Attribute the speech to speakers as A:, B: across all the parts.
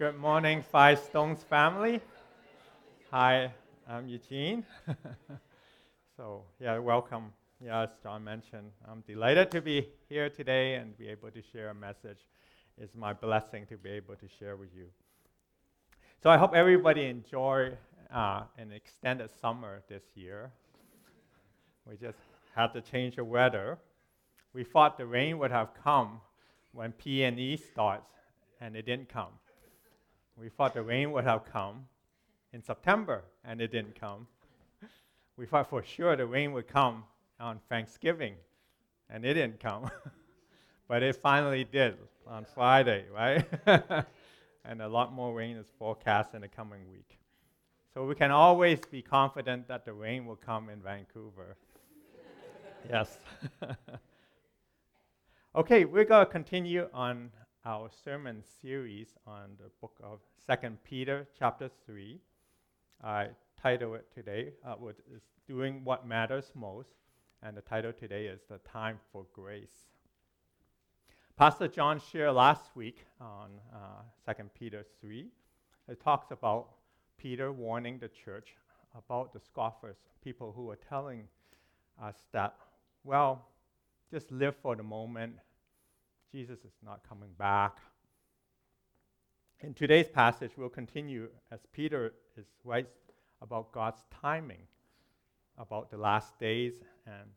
A: Good morning, Five Stones family. Hi, I'm Eugene. so, yeah, welcome. Yeah, as John mentioned, I'm delighted to be here today and be able to share a message. It's my blessing to be able to share with you. So, I hope everybody enjoy uh, an extended summer this year. We just had to change the weather. We thought the rain would have come when PNE starts, and it didn't come. We thought the rain would have come in September, and it didn't come. We thought for sure the rain would come on Thanksgiving, and it didn't come. but it finally did on Friday, right? and a lot more rain is forecast in the coming week. So we can always be confident that the rain will come in Vancouver. yes. okay, we're going to continue on our sermon series on the book of Second Peter, chapter 3. I title it today uh, Doing What Matters Most, and the title today is The Time for Grace. Pastor John shared last week on uh, 2 Peter 3. It talks about Peter warning the church about the scoffers, people who are telling us that, well, just live for the moment, Jesus is not coming back. In today's passage, we'll continue as Peter is writes about God's timing, about the last days, and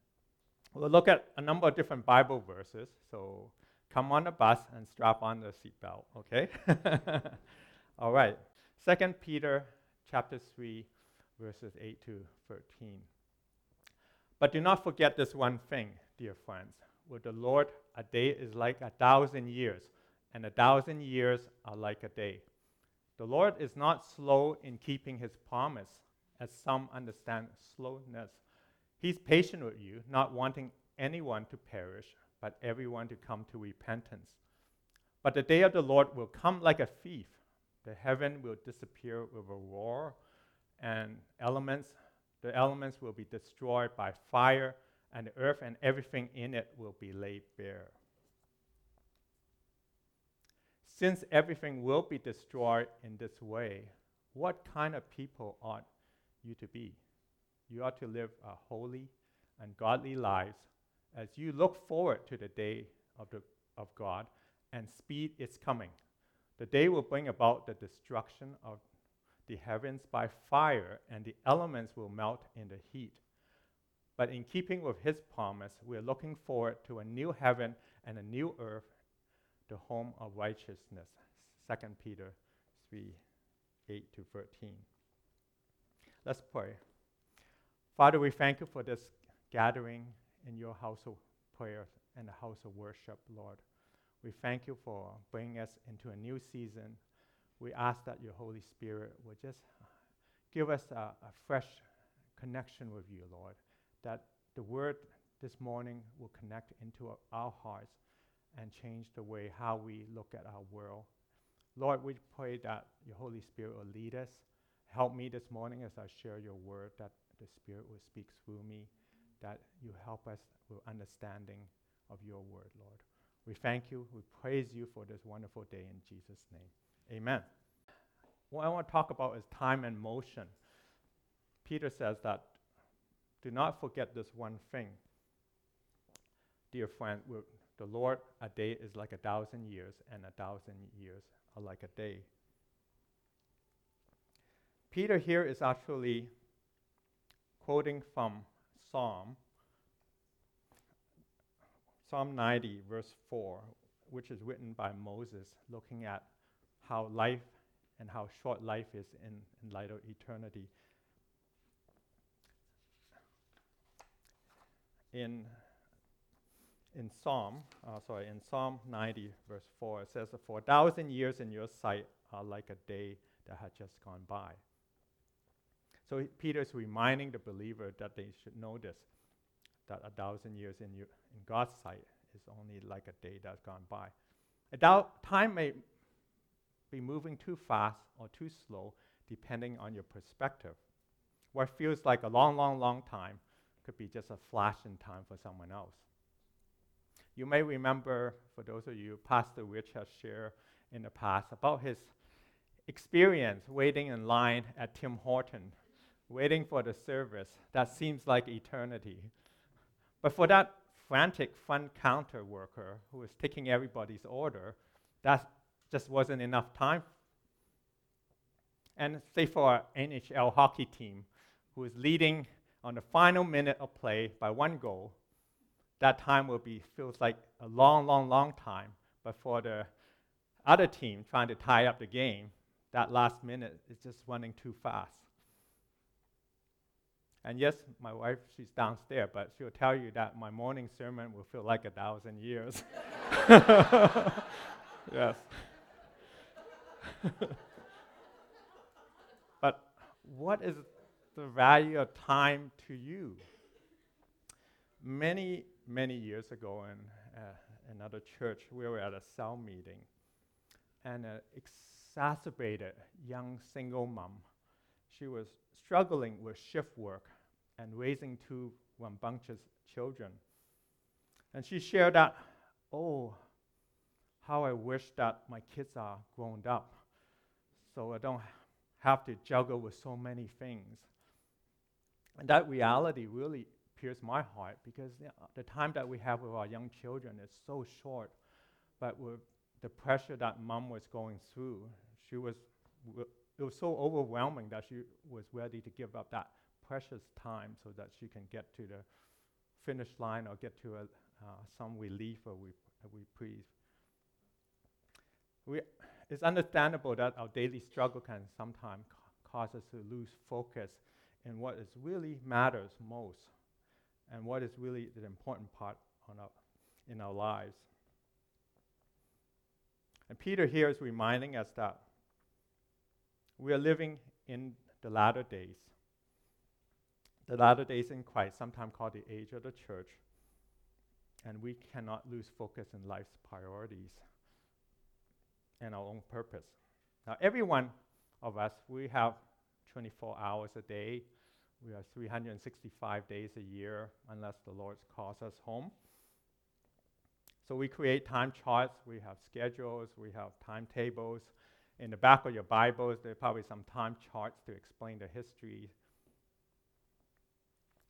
A: we'll look at a number of different Bible verses. So come on the bus and strap on the seatbelt, okay? All right. Second Peter chapter 3, verses 8 to 13. But do not forget this one thing, dear friends with the Lord, a day is like a thousand years, and a thousand years are like a day. The Lord is not slow in keeping his promise, as some understand slowness. He's patient with you, not wanting anyone to perish, but everyone to come to repentance. But the day of the Lord will come like a thief. The heaven will disappear with a roar, and elements, the elements will be destroyed by fire and the earth and everything in it will be laid bare. Since everything will be destroyed in this way, what kind of people ought you to be? You ought to live a holy and godly lives as you look forward to the day of, the, of God and speed its coming. The day will bring about the destruction of the heavens by fire, and the elements will melt in the heat. But in keeping with his promise, we're looking forward to a new heaven and a new earth, the home of righteousness. 2 Peter 3 8 to 13. Let's pray. Father, we thank you for this gathering in your house of prayer and the house of worship, Lord. We thank you for bringing us into a new season. We ask that your Holy Spirit would just give us a, a fresh connection with you, Lord that the word this morning will connect into our hearts and change the way how we look at our world. Lord, we pray that your Holy Spirit will lead us. Help me this morning as I share your word, that the Spirit will speak through me, that you help us with understanding of your word, Lord. We thank you. We praise you for this wonderful day in Jesus' name. Amen. What I want to talk about is time and motion. Peter says that do not forget this one thing. Dear friend, the Lord, a day is like a thousand years, and a thousand years are like a day. Peter here is actually quoting from Psalm, Psalm 90, verse 4, which is written by Moses, looking at how life and how short life is in, in light of eternity. In in Psalm, uh, sorry, in Psalm 90, verse 4, it says, For a thousand years in your sight are like a day that had just gone by. So Peter is reminding the believer that they should know this, that a thousand years in, in God's sight is only like a day that's gone by. A time may be moving too fast or too slow, depending on your perspective. What feels like a long, long, long time could be just a flash in time for someone else. You may remember, for those of you, Pastor Rich has shared in the past about his, experience waiting in line at Tim Horton, waiting for the service. That seems like eternity. But for that frantic front counter worker who was taking everybody's order, that just wasn't enough time. And say for an NHL hockey team who is leading on the final minute of play by one goal, that time will be feels like a long, long, long time. But for the other team trying to tie up the game, that last minute is just running too fast. And yes, my wife, she's downstairs, but she'll tell you that my morning sermon will feel like a thousand years. yes. but what is the value of time to you? Many, many years ago in uh, another church, we were at a cell meeting, and an exacerbated young single mom, she was struggling with shift work and raising two rambunctious children. And she shared that, oh, how I wish that my kids are grown up so I don't have to juggle with so many things. And that reality really pierced my heart because you know, the time that we have with our young children is so short. But with the pressure that mom was going through, she was, it was so overwhelming that she was ready to give up that precious time so that she can get to the finish line or get to a, uh, some relief or reprieve. We, it's understandable that our daily struggle can sometimes ca- cause us to lose focus in what is really matters most and what is really the important part our, in our lives. And Peter here is reminding us that we are living in the latter days. The latter days in Christ, sometimes called the age of the church, and we cannot lose focus in life's priorities and our own purpose. Now, every one of us, we have 24 hours a day. We are 365 days a year, unless the Lord calls us home. So we create time charts, we have schedules, we have timetables. In the back of your Bibles, there are probably some time charts to explain the history.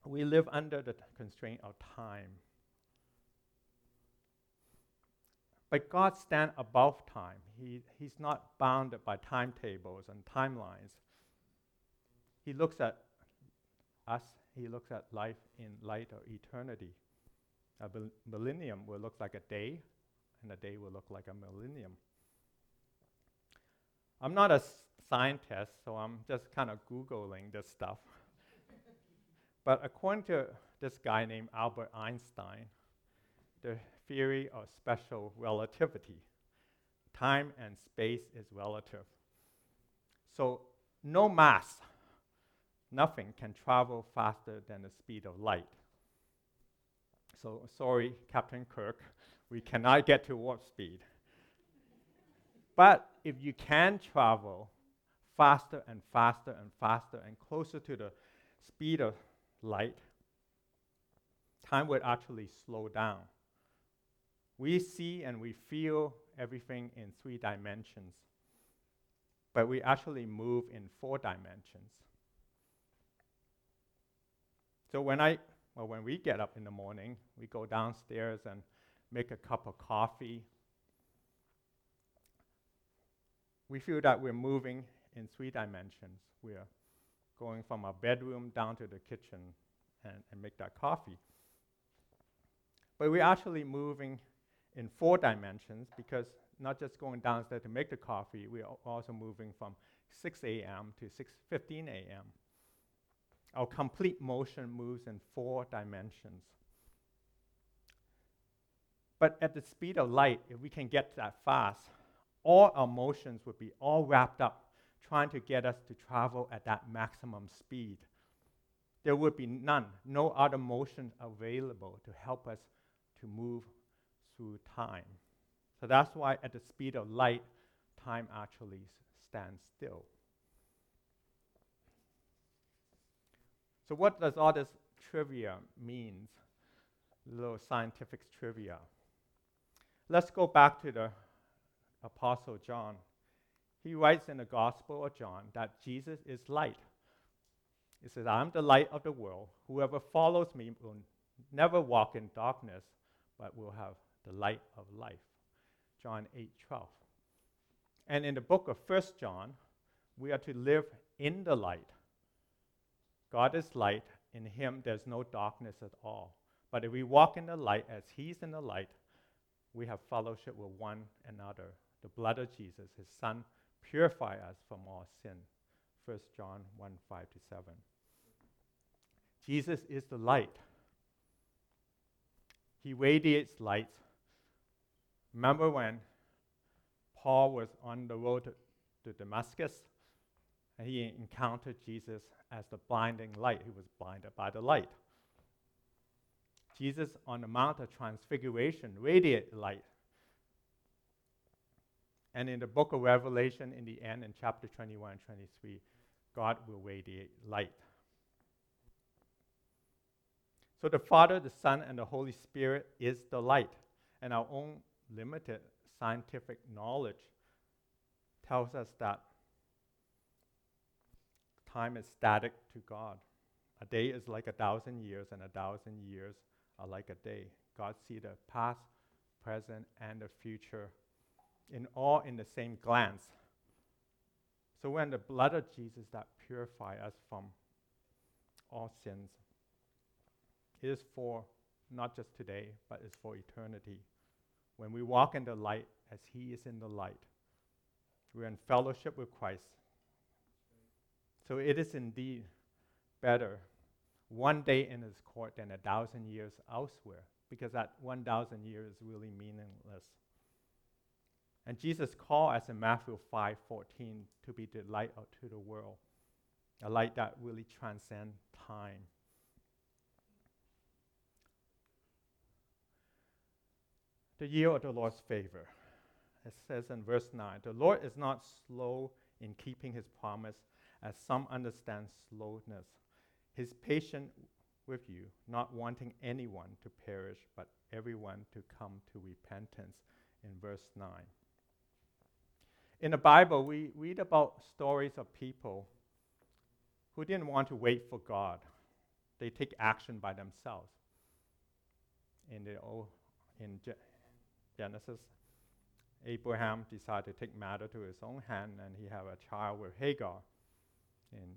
A: We live under the constraint of time. But God stands above time. He, he's not bounded by timetables and timelines. He looks at us, he looks at life in light of eternity. A millennium will look like a day, and a day will look like a millennium. I'm not a scientist, so I'm just kind of Googling this stuff. but according to this guy named Albert Einstein, the theory of special relativity. Time and space is relative. So, no mass, nothing can travel faster than the speed of light. So, sorry, Captain Kirk, we cannot get to warp speed. But if you can travel faster and faster and faster and closer to the speed of light, time would actually slow down. We see and we feel everything in three dimensions, but we actually move in four dimensions. So when I, well, when we get up in the morning, we go downstairs and make a cup of coffee. We feel that we're moving in three dimensions. We're going from our bedroom down to the kitchen and, and make that coffee. But we're actually moving in four dimensions because not just going downstairs to make the coffee, we are also moving from 6 a.m. to 6:15 a.m. Our complete motion moves in four dimensions. But at the speed of light, if we can get that fast, all our motions would be all wrapped up trying to get us to travel at that maximum speed. There would be none, no other motion available to help us to move through time. So that's why at the speed of light, time actually stands still. So what does all this trivia mean? Little scientific trivia. Let's go back to the Apostle John. He writes in the Gospel of John that Jesus is light. He says, I'm the light of the world. Whoever follows me will never walk in darkness, but will have the light of life. John 8 12. And in the book of 1 John, we are to live in the light. God is light. In him, there's no darkness at all. But if we walk in the light as he's in the light, we have fellowship with one another. The blood of Jesus, his son, purify us from all sin. 1 John 1 5 to 7. Jesus is the light. He radiates light. Remember when Paul was on the road to, to Damascus he encountered Jesus as the blinding light. He was blinded by the light. Jesus on the Mount of Transfiguration radiated light. And in the book of Revelation, in the end, in chapter 21 and 23, God will radiate light. So the Father, the Son, and the Holy Spirit is the light. And our own limited scientific knowledge tells us that time is static to God. A day is like a thousand years, and a thousand years are like a day. God sees the past, present, and the future in all in the same glance. So when the blood of Jesus that purify us from all sins, it is for not just today, but it's for eternity. When we walk in the light as He is in the light, we're in fellowship with Christ. So it is indeed better one day in His court than a thousand years elsewhere, because that 1,000 years is really meaningless. And Jesus called us in Matthew 5:14 to be the light to the world, a light that really transcends time. the year of the Lord's favor. It says in verse 9 The Lord is not slow in keeping his promise, as some understand slowness. He's patient with you, not wanting anyone to perish, but everyone to come to repentance, in verse 9. In the Bible, we read about stories of people who didn't want to wait for God. They take action by themselves. In the old, in Genesis, Abraham decided to take matter to his own hand and he had a child with Hagar. In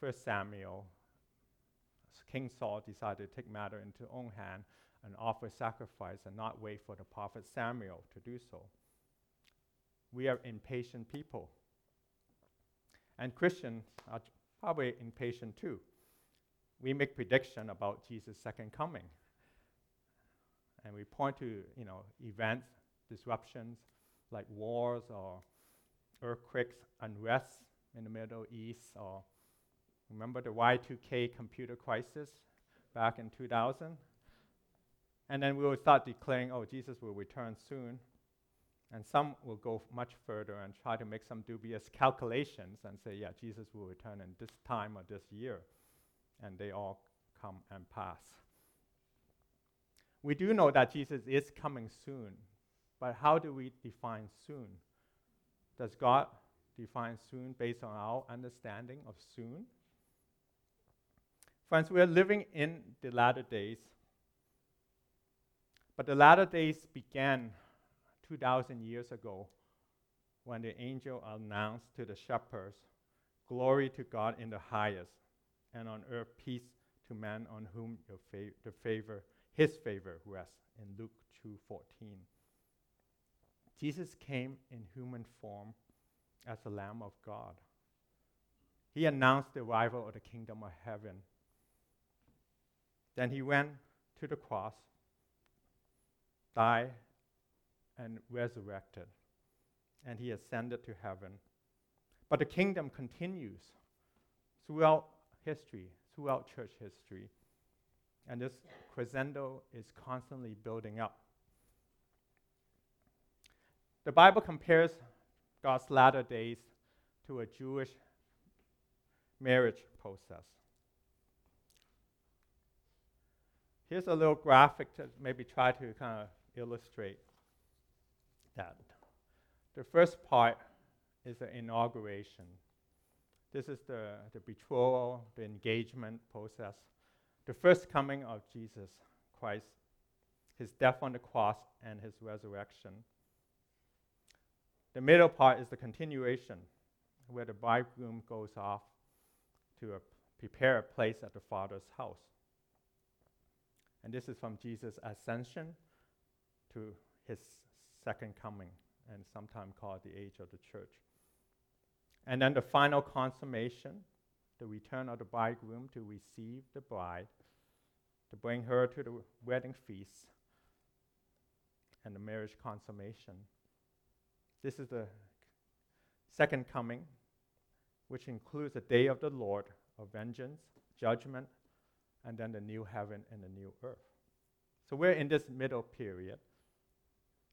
A: 1 Samuel, King Saul decided to take matter into his own hand and offer sacrifice and not wait for the prophet Samuel to do so. We are impatient people. And Christians are probably impatient too. We make prediction about Jesus' second coming and we point to you know events, disruptions like wars or earthquakes, unrest in the Middle East, or remember the Y2K computer crisis back in 2000? And then we will start declaring, oh, Jesus will return soon. And some will go much further and try to make some dubious calculations and say, yeah, Jesus will return in this time or this year. And they all come and pass. We do know that Jesus is coming soon, but how do we define soon? Does God define soon based on our understanding of soon? Friends, we are living in the latter days, but the latter days began 2,000 years ago when the angel announced to the shepherds, Glory to God in the highest, and on earth peace to man on whom fa- the favor his favor rests in Luke 2:14. Jesus came in human form as the Lamb of God. He announced the arrival of the kingdom of heaven. Then he went to the cross, died, and resurrected. And he ascended to heaven. But the kingdom continues throughout history, throughout church history. And this crescendo is constantly building up. The Bible compares God's latter days to a Jewish marriage process. Here's a little graphic to maybe try to kind of illustrate that. The first part is the inauguration. This is the, the betrothal, the engagement process, the first coming of Jesus Christ, his death on the cross, and his resurrection. The middle part is the continuation, where the bridegroom goes off to a, prepare a place at the Father's house. And this is from Jesus' ascension to his second coming, and sometimes called the age of the church. And then the final consummation, the return of the bridegroom to receive the bride, to bring her to the wedding feast, and the marriage consummation. This is the second coming, which includes the day of the Lord of vengeance, judgment, and then the new heaven and the new earth. So we're in this middle period,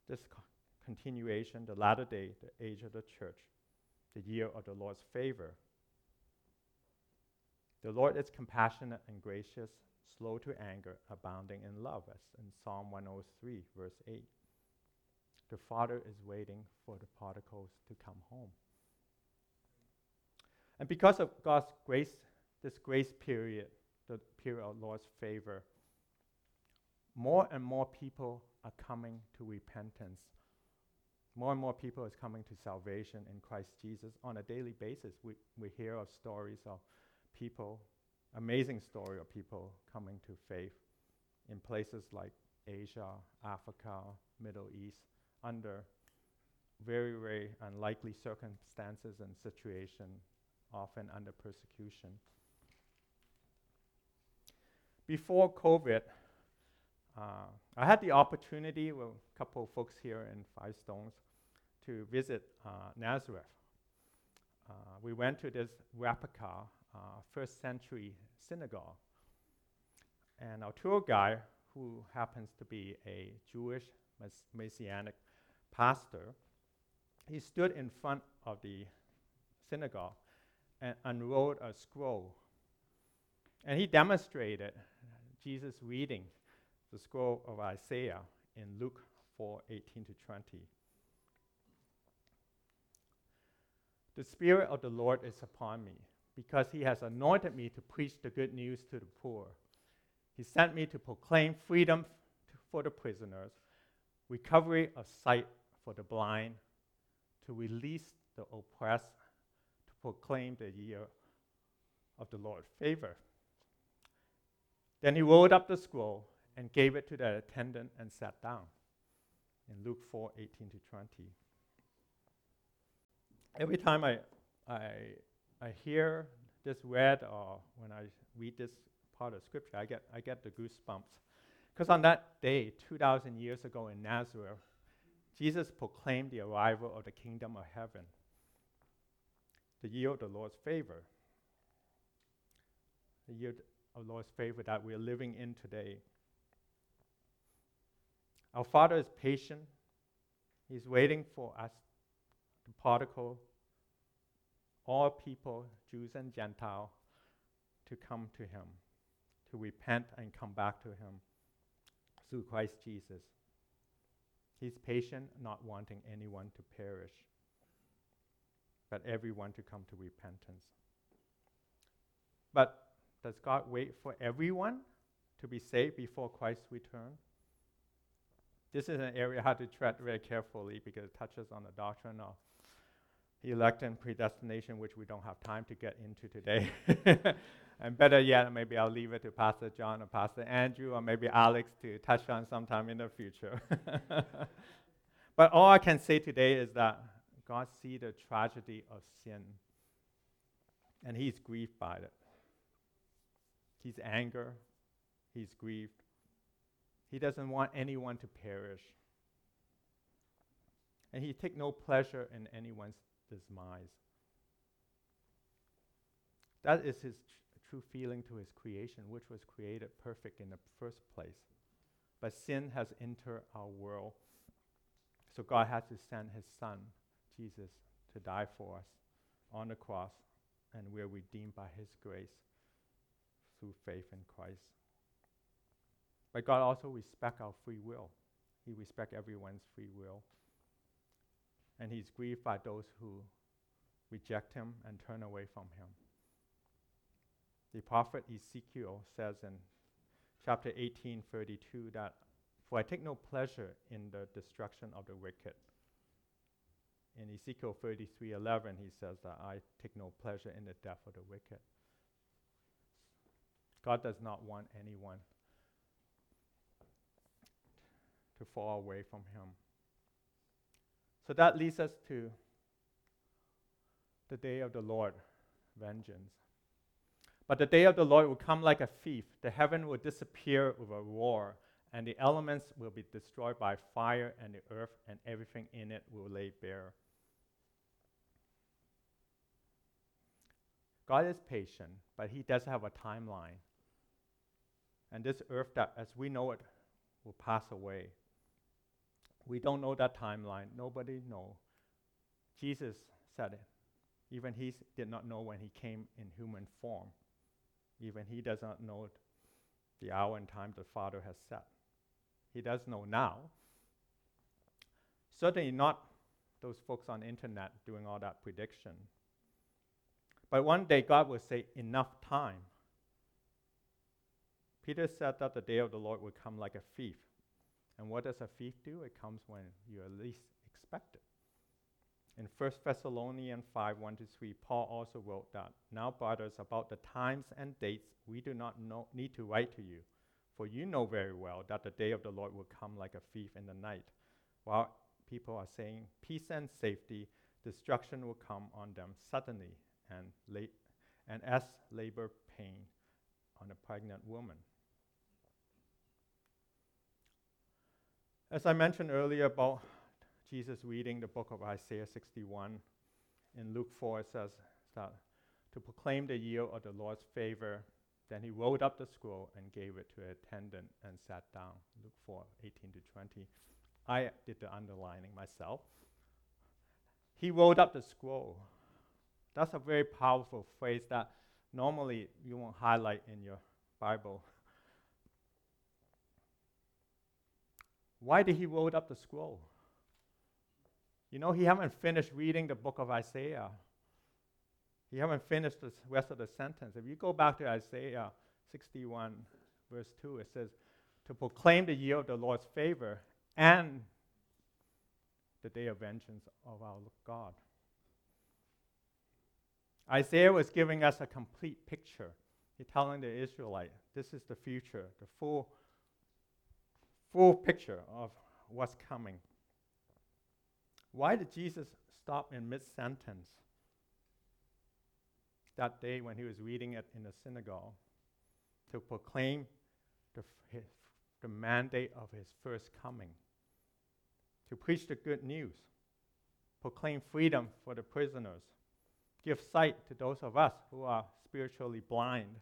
A: this co- continuation, the latter day, the age of the church, the year of the Lord's favor. The Lord is compassionate and gracious, slow to anger, abounding in love, as in Psalm 103, verse 8. The Father is waiting for the particles to come home. And because of God's grace, this grace period, the period of Lord's favor, more and more people are coming to repentance. More and more people is coming to salvation in Christ Jesus on a daily basis. We, we hear of stories of people, amazing story of people coming to faith in places like Asia, Africa, Middle East, under very, very unlikely circumstances and situation, often under persecution. Before COVID, uh, I had the opportunity with a couple of folks here in Five Stones to visit uh, Nazareth. Uh, we went to this replica uh, first century synagogue. And our tour guide, who happens to be a Jewish Messianic pastor, he stood in front of the synagogue and unrolled a scroll. And he demonstrated Jesus reading the scroll of Isaiah in Luke 4 18 to 20. The Spirit of the Lord is upon me, because he has anointed me to preach the good news to the poor. He sent me to proclaim freedom for the prisoners, recovery of sight for the blind, to release the oppressed, to proclaim the year of the Lord's favor. Then he rolled up the scroll and gave it to the attendant and sat down. In Luke 4 18 to 20. Every time I, I, I hear this read or when I read this part of scripture, I get, I get the goosebumps. Because on that day, 2,000 years ago in Nazareth, Jesus proclaimed the arrival of the kingdom of heaven, the year of the Lord's favor, the year of the Lord's favor that we're living in today. Our Father is patient. He's waiting for us, the prodigal, all people, Jews and Gentile, to come to Him, to repent and come back to Him through Christ Jesus. He's patient, not wanting anyone to perish, but everyone to come to repentance. But does God wait for everyone to be saved before Christ's return? This is an area I have to tread very carefully because it touches on the doctrine of elect and predestination, which we don't have time to get into today. and better yet, maybe I'll leave it to Pastor John or Pastor Andrew or maybe Alex to touch on sometime in the future. but all I can say today is that God sees the tragedy of sin and he's grieved by it. He's anger, he's grieved. He doesn't want anyone to perish. And he takes no pleasure in anyone's demise. That is his tr- true feeling to his creation, which was created perfect in the first place. But sin has entered our world. So God had to send his son, Jesus, to die for us on the cross, and we're redeemed by his grace through faith in Christ. But God also respects our free will. He respects everyone's free will. And he's grieved by those who reject him and turn away from him. The prophet Ezekiel says in chapter 18, 32 that, For I take no pleasure in the destruction of the wicked. In Ezekiel 33, 11, he says that I take no pleasure in the death of the wicked. God does not want anyone to fall away from Him. So that leads us to the day of the Lord, vengeance. But the day of the Lord will come like a thief. The heaven will disappear with a roar, and the elements will be destroyed by fire, and the earth and everything in it will lay bare. God is patient, but He does have a timeline. And this earth, that as we know it, will pass away. We don't know that timeline. Nobody know. Jesus said it. Even he did not know when he came in human form. Even he does not know the hour and time the Father has set. He does know now. Certainly not those folks on the internet doing all that prediction. But one day God will say, enough time. Peter said that the day of the Lord would come like a thief. And what does a thief do? It comes when you least expect it. In 1 Thessalonians 5 1 to 3, Paul also wrote that, Now, brothers, about the times and dates, we do not know, need to write to you, for you know very well that the day of the Lord will come like a thief in the night. While people are saying peace and safety, destruction will come on them suddenly, and, and as labor pain on a pregnant woman. As I mentioned earlier about Jesus reading the book of Isaiah 61, in Luke 4 it says that to proclaim the year of the Lord's favor, then he rolled up the scroll and gave it to an attendant and sat down. Luke 4, 18 to 20. I did the underlining myself. He rolled up the scroll. That's a very powerful phrase that normally you won't highlight in your Bible. Why did he roll up the scroll? You know, he haven't finished reading the book of Isaiah. He haven't finished the rest of the sentence. If you go back to Isaiah 61, verse 2, it says, to proclaim the year of the Lord's favor and the day of vengeance of our God. Isaiah was giving us a complete picture. He's telling the Israelite, this is the future, the full full picture of what's coming. Why did Jesus stop in mid sentence that day when he was reading it in the synagogue to proclaim the, his, the mandate of his first coming? To preach the good news, proclaim freedom for the prisoners, give sight to those of us who are spiritually blind,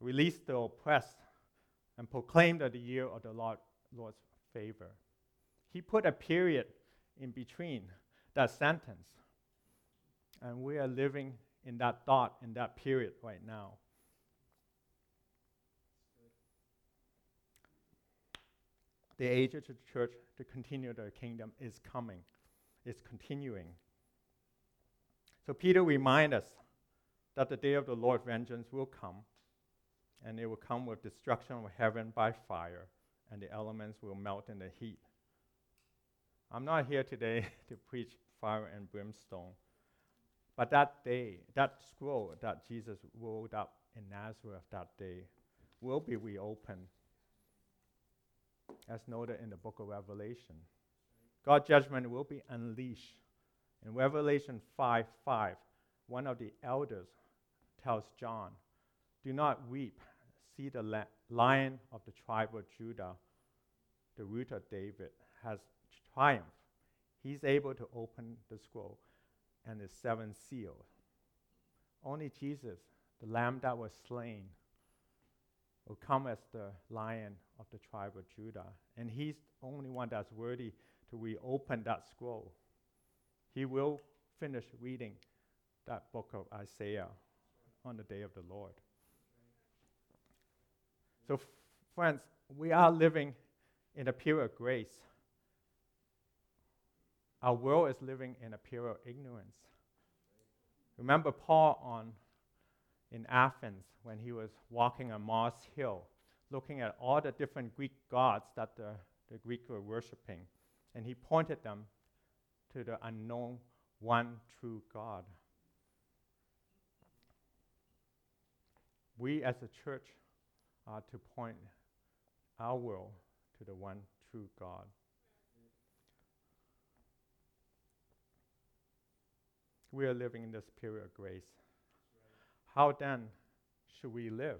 A: release the oppressed and proclaimed that the year of the Lord, Lord's favor. He put a period in between that sentence. And we are living in that thought, in that period right now. The age of the church to continue the kingdom is coming, it's continuing. So Peter reminds us that the day of the Lord's vengeance will come and it will come with destruction of heaven by fire, and the elements will melt in the heat. I'm not here today to preach fire and brimstone, but that day, that scroll that Jesus rolled up in Nazareth that day, will be reopened, as noted in the book of Revelation. God's judgment will be unleashed. In Revelation 5 5, one of the elders tells John, do not weep. See the lion of the tribe of Judah, the root of David, has triumphed. He's able to open the scroll and the seven seals. Only Jesus, the lamb that was slain, will come as the lion of the tribe of Judah. And he's the only one that's worthy to reopen that scroll. He will finish reading that book of Isaiah on the day of the Lord. So, friends, we are living in a period of grace. our world is living in a period of ignorance. Remember Paul on in Athens when he was walking on Mars Hill, looking at all the different Greek gods that the, the Greeks were worshiping, and he pointed them to the unknown one true God. We as a church are to point our will to the one true God. We are living in this period of grace. How then should we live?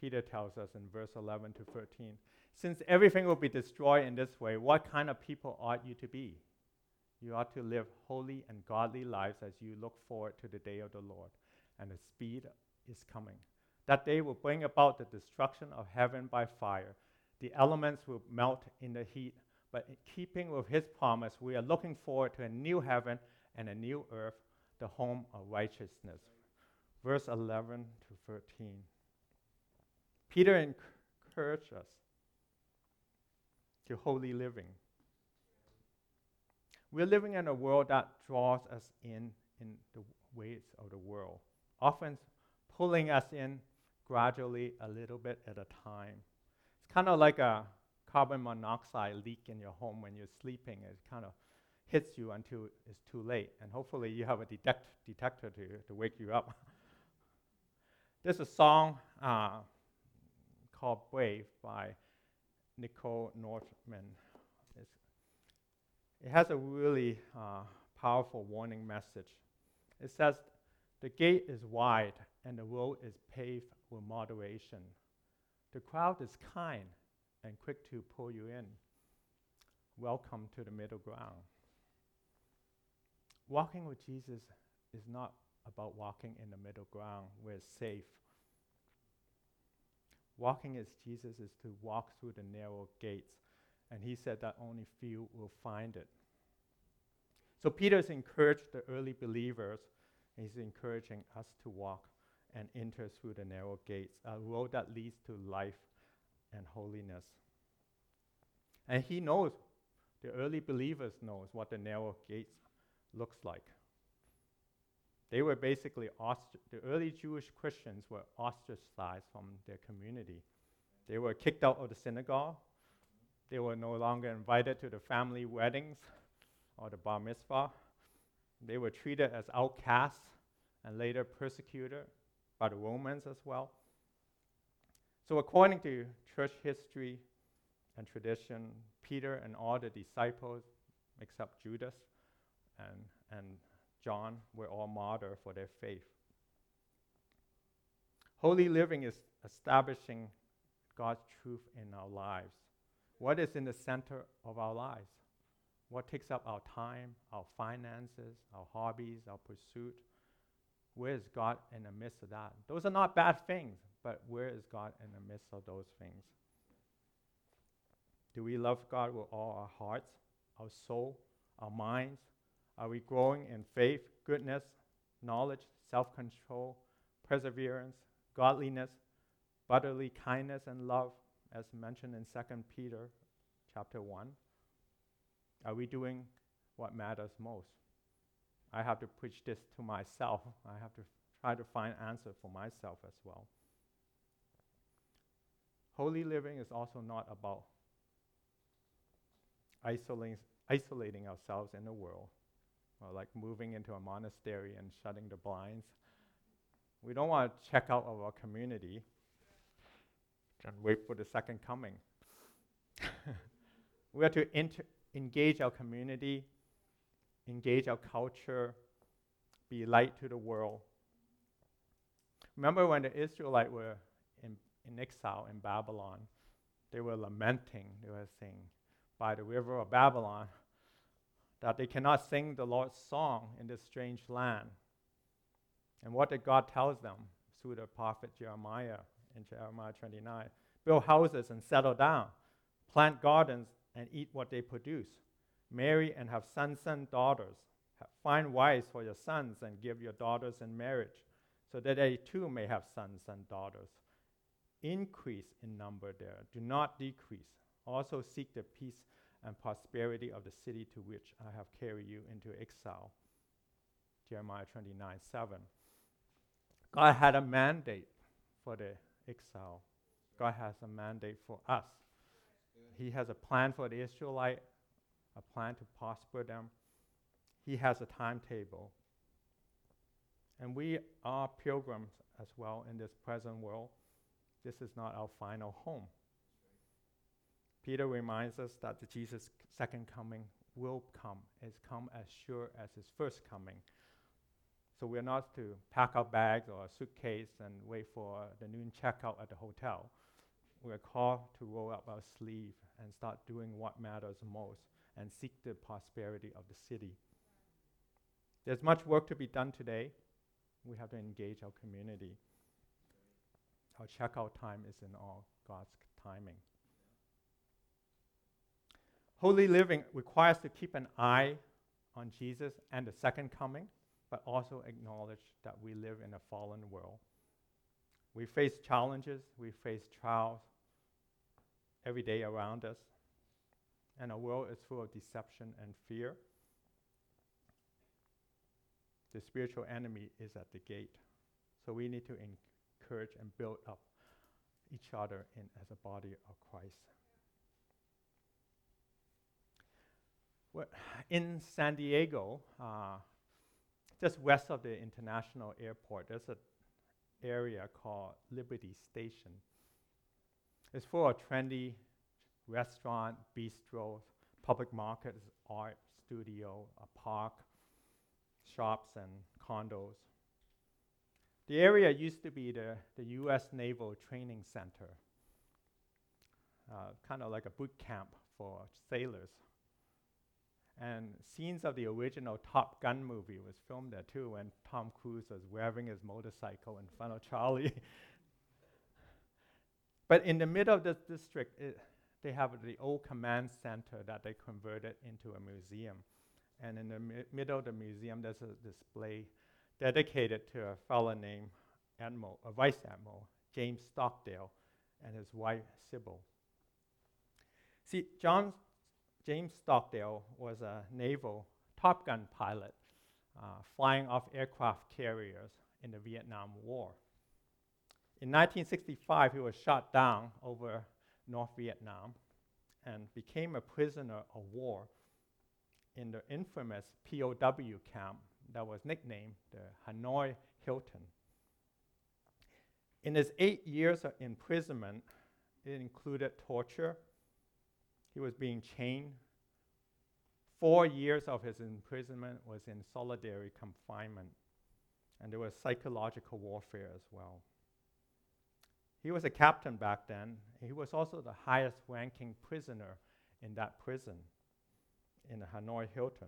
A: Peter tells us in verse 11 to 13 Since everything will be destroyed in this way, what kind of people ought you to be? You ought to live holy and godly lives as you look forward to the day of the Lord, and the speed is coming. That day will bring about the destruction of heaven by fire. The elements will melt in the heat, but in keeping with his promise, we are looking forward to a new heaven and a new earth, the home of righteousness. Verse 11 to 13. Peter encouraged us to holy living. We're living in a world that draws us in in the ways of the world, often pulling us in gradually, a little bit at a time. It's kind of like a carbon monoxide leak in your home when you're sleeping. It kind of hits you until it's too late, and hopefully you have a detect- detector to, to wake you up. There's a song uh, called Brave by Nicole Nordeman. It's, it has a really uh, powerful warning message. It says, The gate is wide and the road is paved with moderation. The crowd is kind and quick to pull you in. Welcome to the middle ground. Walking with Jesus is not about walking in the middle ground where it's safe. Walking as Jesus is to walk through the narrow gates, and he said that only few will find it. So Peter's encouraged the early believers, and he's encouraging us to walk and enter through the narrow gates, a road that leads to life and holiness. And he knows, the early believers knows what the narrow gates looks like. They were basically, ostr- the early Jewish Christians were ostracized from their community. They were kicked out of the synagogue. They were no longer invited to the family weddings or the bar mitzvah. They were treated as outcasts and later persecuted by the Romans as well. So, according to church history and tradition, Peter and all the disciples, except Judas and, and John, were all martyred for their faith. Holy living is establishing God's truth in our lives. What is in the center of our lives? What takes up our time, our finances, our hobbies, our pursuit? Where is God in the midst of that? Those are not bad things, but where is God in the midst of those things? Do we love God with all our hearts, our soul, our minds? Are we growing in faith, goodness, knowledge, self control, perseverance, godliness, brotherly kindness, and love, as mentioned in 2 Peter chapter 1? Are we doing what matters most? I have to preach this to myself. I have to try to find answer for myself as well. Holy living is also not about isolating, isolating ourselves in the world, or like moving into a monastery and shutting the blinds. We don't want to check out of our community and wait for the second coming. we have to inter- engage our community engage our culture, be light to the world. Remember when the Israelites were in, in exile in Babylon, they were lamenting, they were saying, by the river of Babylon, that they cannot sing the Lord's song in this strange land. And what did God tell them through the prophet Jeremiah in Jeremiah 29? Build houses and settle down, plant gardens and eat what they produce Marry and have sons and daughters. Find wives for your sons and give your daughters in marriage, so that they too may have sons and daughters. Increase in number there, do not decrease. Also seek the peace and prosperity of the city to which I have carried you into exile. Jeremiah 29 7. God had a mandate for the exile. God has a mandate for us. He has a plan for the Israelite, a plan to prosper them. He has a timetable. And we are pilgrims as well in this present world. This is not our final home. Peter reminds us that the Jesus' second coming will come, it's come as sure as his first coming. So we're not to pack our bags or a suitcase and wait for the noon checkout at the hotel. We're called to roll up our sleeve and start doing what matters most and seek the prosperity of the city. There's much work to be done today. We have to engage our community. Our checkout time is in all God's timing. Holy living requires to keep an eye on Jesus and the second coming but also acknowledge that we live in a fallen world. We face challenges, we face trials every day around us, and our world is full of deception and fear. The spiritual enemy is at the gate. So we need to encourage and build up each other in, as a body of Christ. Well, in San Diego, uh, just west of the international airport, there's an area called Liberty Station. It's full of trendy restaurant, bistros, public markets, art studio, a park, shops, and condos. The area used to be the, the U.S. Naval Training Center, uh, kind of like a boot camp for sailors. And scenes of the original Top Gun movie was filmed there too, when Tom Cruise was revving his motorcycle in front of Charlie. but in the middle of the district, it, they have the old command center that they converted into a museum. And in the mi- middle of the museum, there's a display dedicated to a fellow named Admiral, a Vice Admiral, James Stockdale, and his wife, Sybil. See, John James Stockdale was a naval Top Gun pilot uh, flying off aircraft carriers in the Vietnam War. In 1965, he was shot down over North Vietnam and became a prisoner of war in the infamous POW camp that was nicknamed the Hanoi Hilton. In his eight years of imprisonment, it included torture, he was being chained. Four years of his imprisonment was in solitary confinement, and there was psychological warfare as well. He was a captain back then. He was also the highest ranking prisoner in that prison, in the Hanoi Hilton.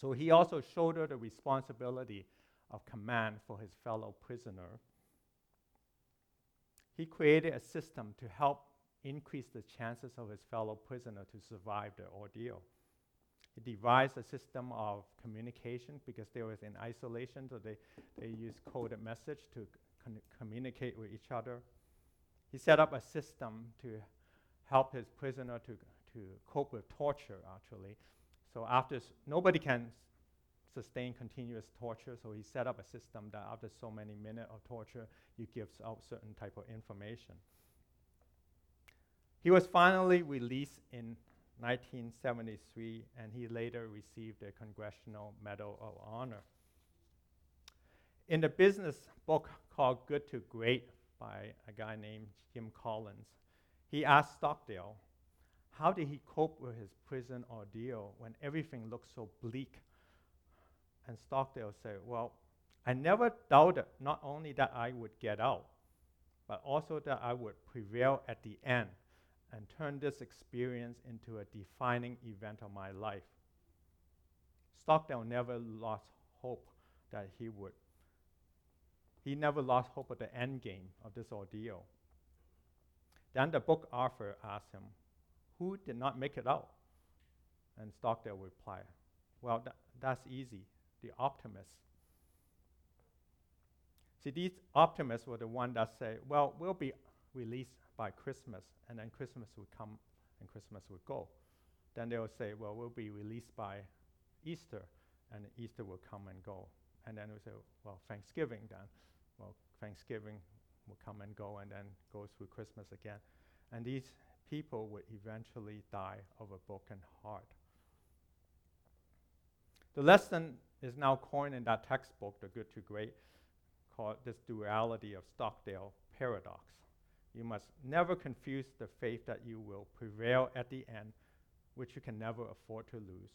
A: So he also shouldered the responsibility of command for his fellow prisoner. He created a system to help increase the chances of his fellow prisoner to survive the ordeal. He devised a system of communication because they was in isolation, so they, they used coded message to con- communicate with each other. He set up a system to help his prisoner to, to cope with torture, actually. So after s- nobody can sustain continuous torture, so he set up a system that after so many minutes of torture, you gives out certain type of information. He was finally released in 1973, and he later received a Congressional Medal of Honor. In the business book called Good to Great by a guy named Jim Collins, he asked Stockdale, how did he cope with his prison ordeal when everything looked so bleak? And Stockdale said, Well, I never doubted not only that I would get out, but also that I would prevail at the end and turn this experience into a defining event of my life. Stockdale never lost hope that he would. He never lost hope of the end game of this ordeal. Then the book author asked him, Who did not make it out? And Stockdale replied, Well, th- that's easy. The optimists. See, these optimists were the ones that say, Well, we'll be released by Christmas, and then Christmas would come and Christmas would go. then they'll say, well, we'll be released by Easter, and Easter will come and go. And then we say, well, Thanksgiving then. Thanksgiving will come and go, and then go through Christmas again. And these people would eventually die of a broken heart. The lesson is now coined in that textbook, The Good to Great, called this duality of Stockdale paradox. You must never confuse the faith that you will prevail at the end, which you can never afford to lose,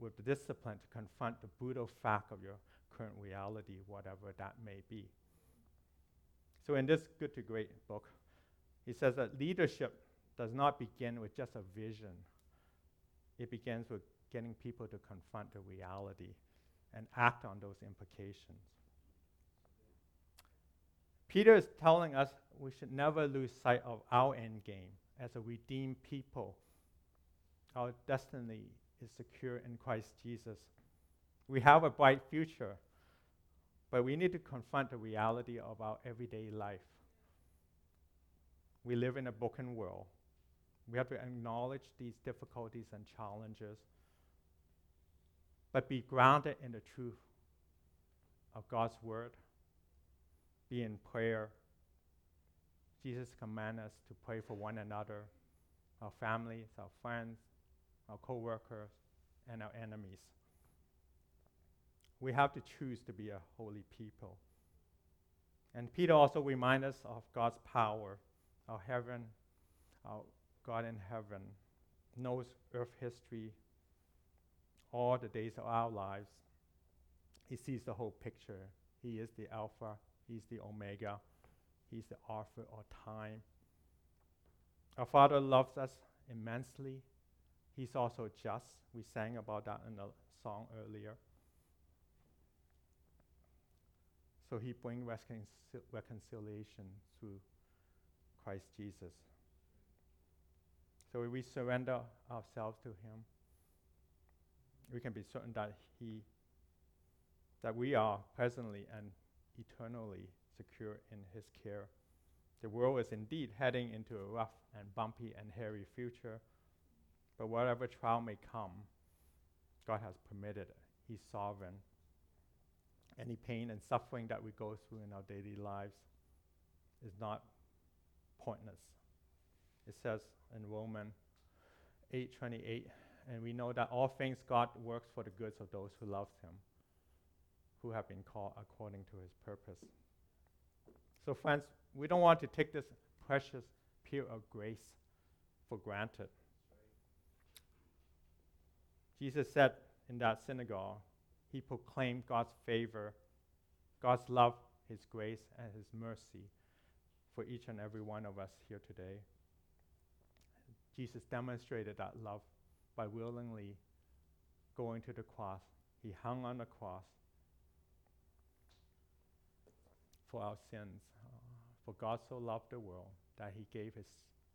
A: with the discipline to confront the brutal fact of your current reality, whatever that may be. So, in this Good to Great book, he says that leadership does not begin with just a vision, it begins with getting people to confront the reality and act on those implications. Peter is telling us we should never lose sight of our end game as a redeemed people. Our destiny is secure in Christ Jesus. We have a bright future, but we need to confront the reality of our everyday life. We live in a broken world. We have to acknowledge these difficulties and challenges, but be grounded in the truth of God's word, be in prayer. Jesus commands us to pray for one another, our families, our friends, our co-workers, and our enemies. We have to choose to be a holy people. And Peter also reminds us of God's power, our heaven, our God in heaven knows earth history, all the days of our lives. He sees the whole picture. He is the Alpha, He's the Omega, He's the author of time. Our Father loves us immensely. He's also just. We sang about that in the song earlier. So He brings reconcil- reconciliation through Christ Jesus. So if we surrender ourselves to Him, we can be certain that He, that we are presently and eternally secure in His care. The world is indeed heading into a rough and bumpy and hairy future, but whatever trial may come, God has permitted it. He's sovereign. Any pain and suffering that we go through in our daily lives is not pointless. It says in Romans 8:28, and we know that all things God works for the goods of those who love Him, who have been called according to His purpose. So, friends, we don't want to take this precious peer of grace for granted. Jesus said in that synagogue, He proclaimed God's favor, God's love, His grace, and His mercy for each and every one of us here today. Jesus demonstrated that love by willingly going to the cross. He hung on the cross for our sins. For God so loved the world that he gave his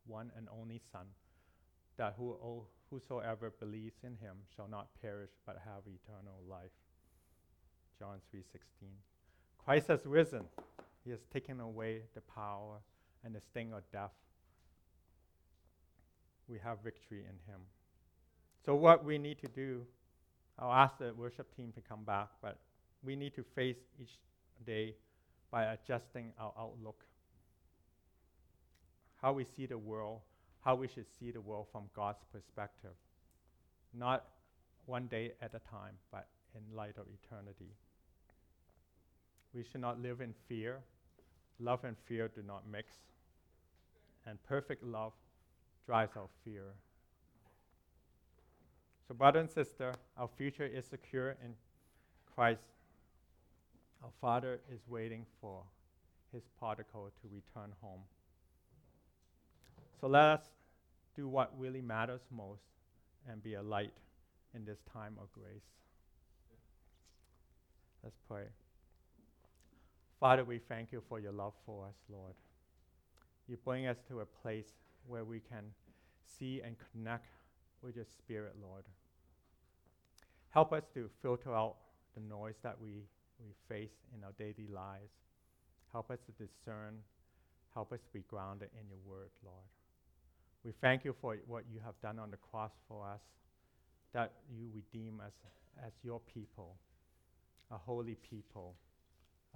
A: one and only Son, that who, oh, whosoever believes in him shall not perish but have eternal life. John 3:16. Christ has risen. He has taken away the power and the sting of death we have victory in Him. So, what we need to do, I'll ask the worship team to come back, but we need to face each day by adjusting our outlook. How we see the world, how we should see the world from God's perspective. Not one day at a time, but in light of eternity. We should not live in fear. Love and fear do not mix. And perfect love drives out fear. So, brother and sister, our future is secure in Christ. Our Father is waiting for his particle to return home. So, let us do what really matters most and be a light in this time of grace. Let's pray. Father, we thank you for your love for us, Lord. You bring us to a place where we can see and connect with your Spirit, Lord. Help us to filter out the noise that we, we face in our daily lives. Help us to discern. Help us to be grounded in your word, Lord. We thank you for what you have done on the cross for us, that you redeem us as your people, a holy people,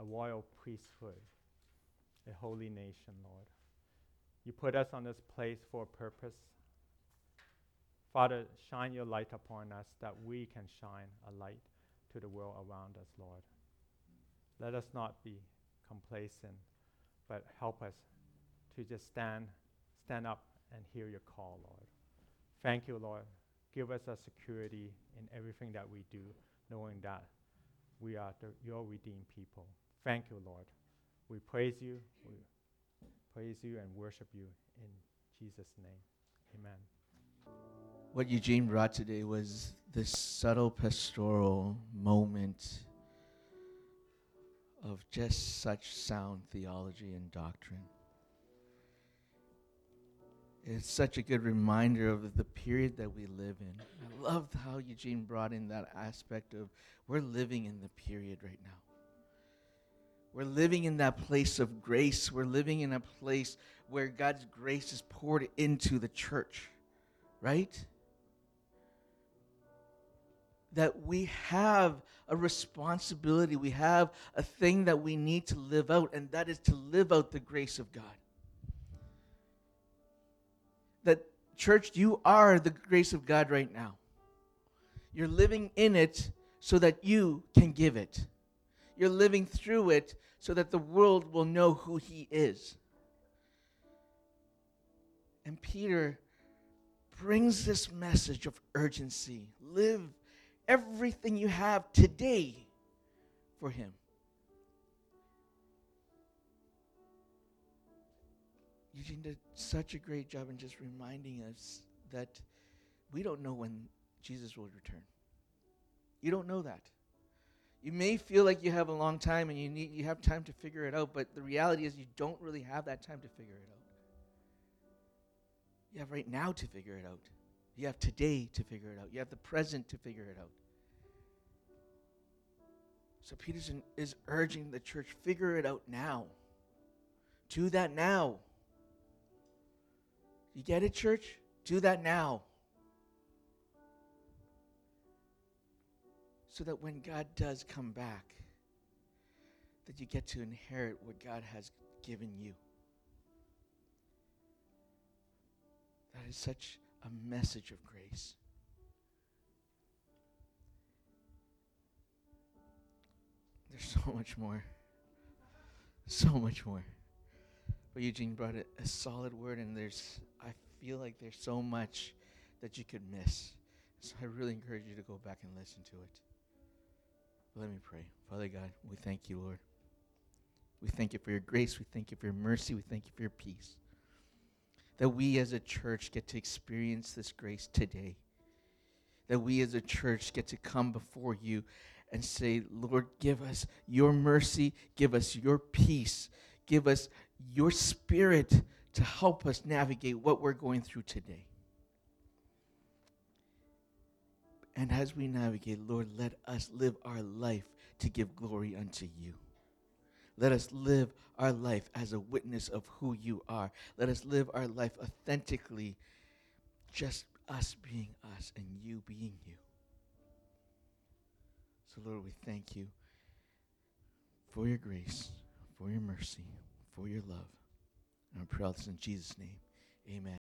A: a royal priesthood, a holy nation, Lord. You put us on this place for a purpose. Father, shine your light upon us that we can shine a light to the world around us, Lord. Let us not be complacent, but help us to just stand, stand up and hear your call, Lord. Thank you, Lord. Give us a security in everything that we do, knowing that we are the, your redeemed people. Thank you, Lord. We praise you, we praise you and worship you in Jesus' name. Amen.
B: What Eugene brought today was this subtle pastoral moment of just such sound theology and doctrine. It's such a good reminder of the period that we live in. I loved how Eugene brought in that aspect of we're living in the period right now. We're living in that place of grace. We're living in a place where God's grace is poured into the church, right? That we have a responsibility, we have a thing that we need to live out, and that is to live out the grace of God. That, church, you are the grace of God right now. You're living in it so that you can give it. You're living through it so that the world will know who He is. And Peter brings this message of urgency. Live everything you have today for Him. Eugene did such a great job in just reminding us that we don't know when Jesus will return. You don't know that. You may feel like you have a long time and you need you have time to figure it out, but the reality is you don't really have that time to figure it out. You have right now to figure it out. You have today to figure it out. You have the present to figure it out. So Peterson is urging the church figure it out now. Do that now. You get it, church? Do that now. So that when God does come back, that you get to inherit what God has given you. That is such a message of grace. There's so much more. So much more. But Eugene brought a, a solid word, and there's, I feel like there's so much that you could miss. So I really encourage you to go back and listen to it. Let me pray. Father God, we thank you, Lord. We thank you for your grace. We thank you for your mercy. We thank you for your peace. That we as a church get to experience this grace today. That we as a church get to come before you and say, Lord, give us your mercy, give us your peace, give us your spirit to help us navigate what we're going through today. And as we navigate, Lord, let us live our life to give glory unto you. Let us live our life as a witness of who you are. Let us live our life authentically, just us being us and you being you. So, Lord, we thank you for your grace, for your mercy, for your love. And I pray all this in Jesus' name. Amen.